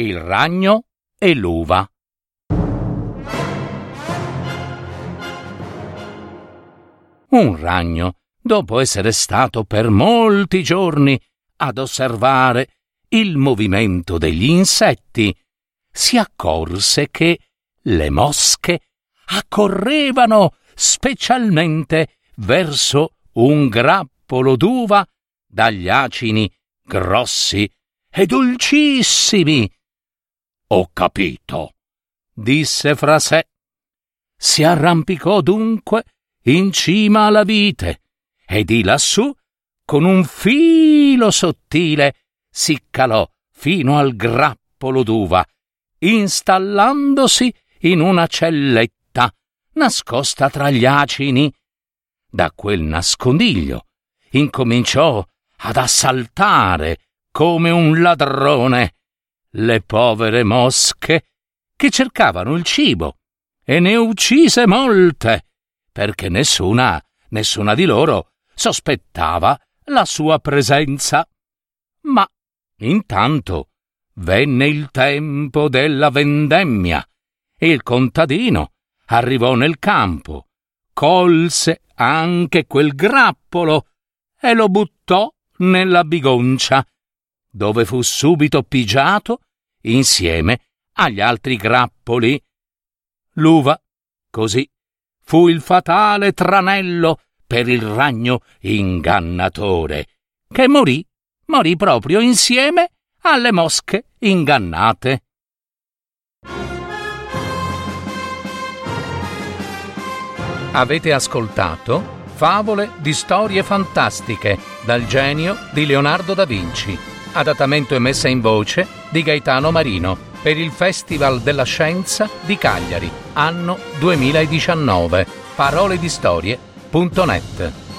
Il ragno e l'uva. Un ragno dopo essere stato per molti giorni ad osservare il movimento degli insetti, si accorse che le mosche accorrevano specialmente verso un grappolo d'uva dagli acini grossi e dolcissimi. Ho capito, disse fra sé. Si arrampicò dunque in cima alla vite e di lassù, con un filo sottile, si calò fino al grappolo d'uva, installandosi in una celletta nascosta tra gli acini. Da quel nascondiglio incominciò ad assaltare come un ladrone le povere mosche che cercavano il cibo e ne uccise molte, perché nessuna, nessuna di loro sospettava la sua presenza. Ma intanto venne il tempo della vendemmia il contadino arrivò nel campo, colse anche quel grappolo e lo buttò nella bigoncia, dove fu subito pigiato insieme agli altri grappoli. L'uva, così, fu il fatale tranello per il ragno ingannatore, che morì, morì proprio insieme alle mosche ingannate. Avete ascoltato Favole di storie fantastiche dal genio di Leonardo da Vinci, adattamento e messa in voce di Gaetano Marino per il Festival della Scienza di Cagliari, anno 2019. Parole di storie www.radioticino.net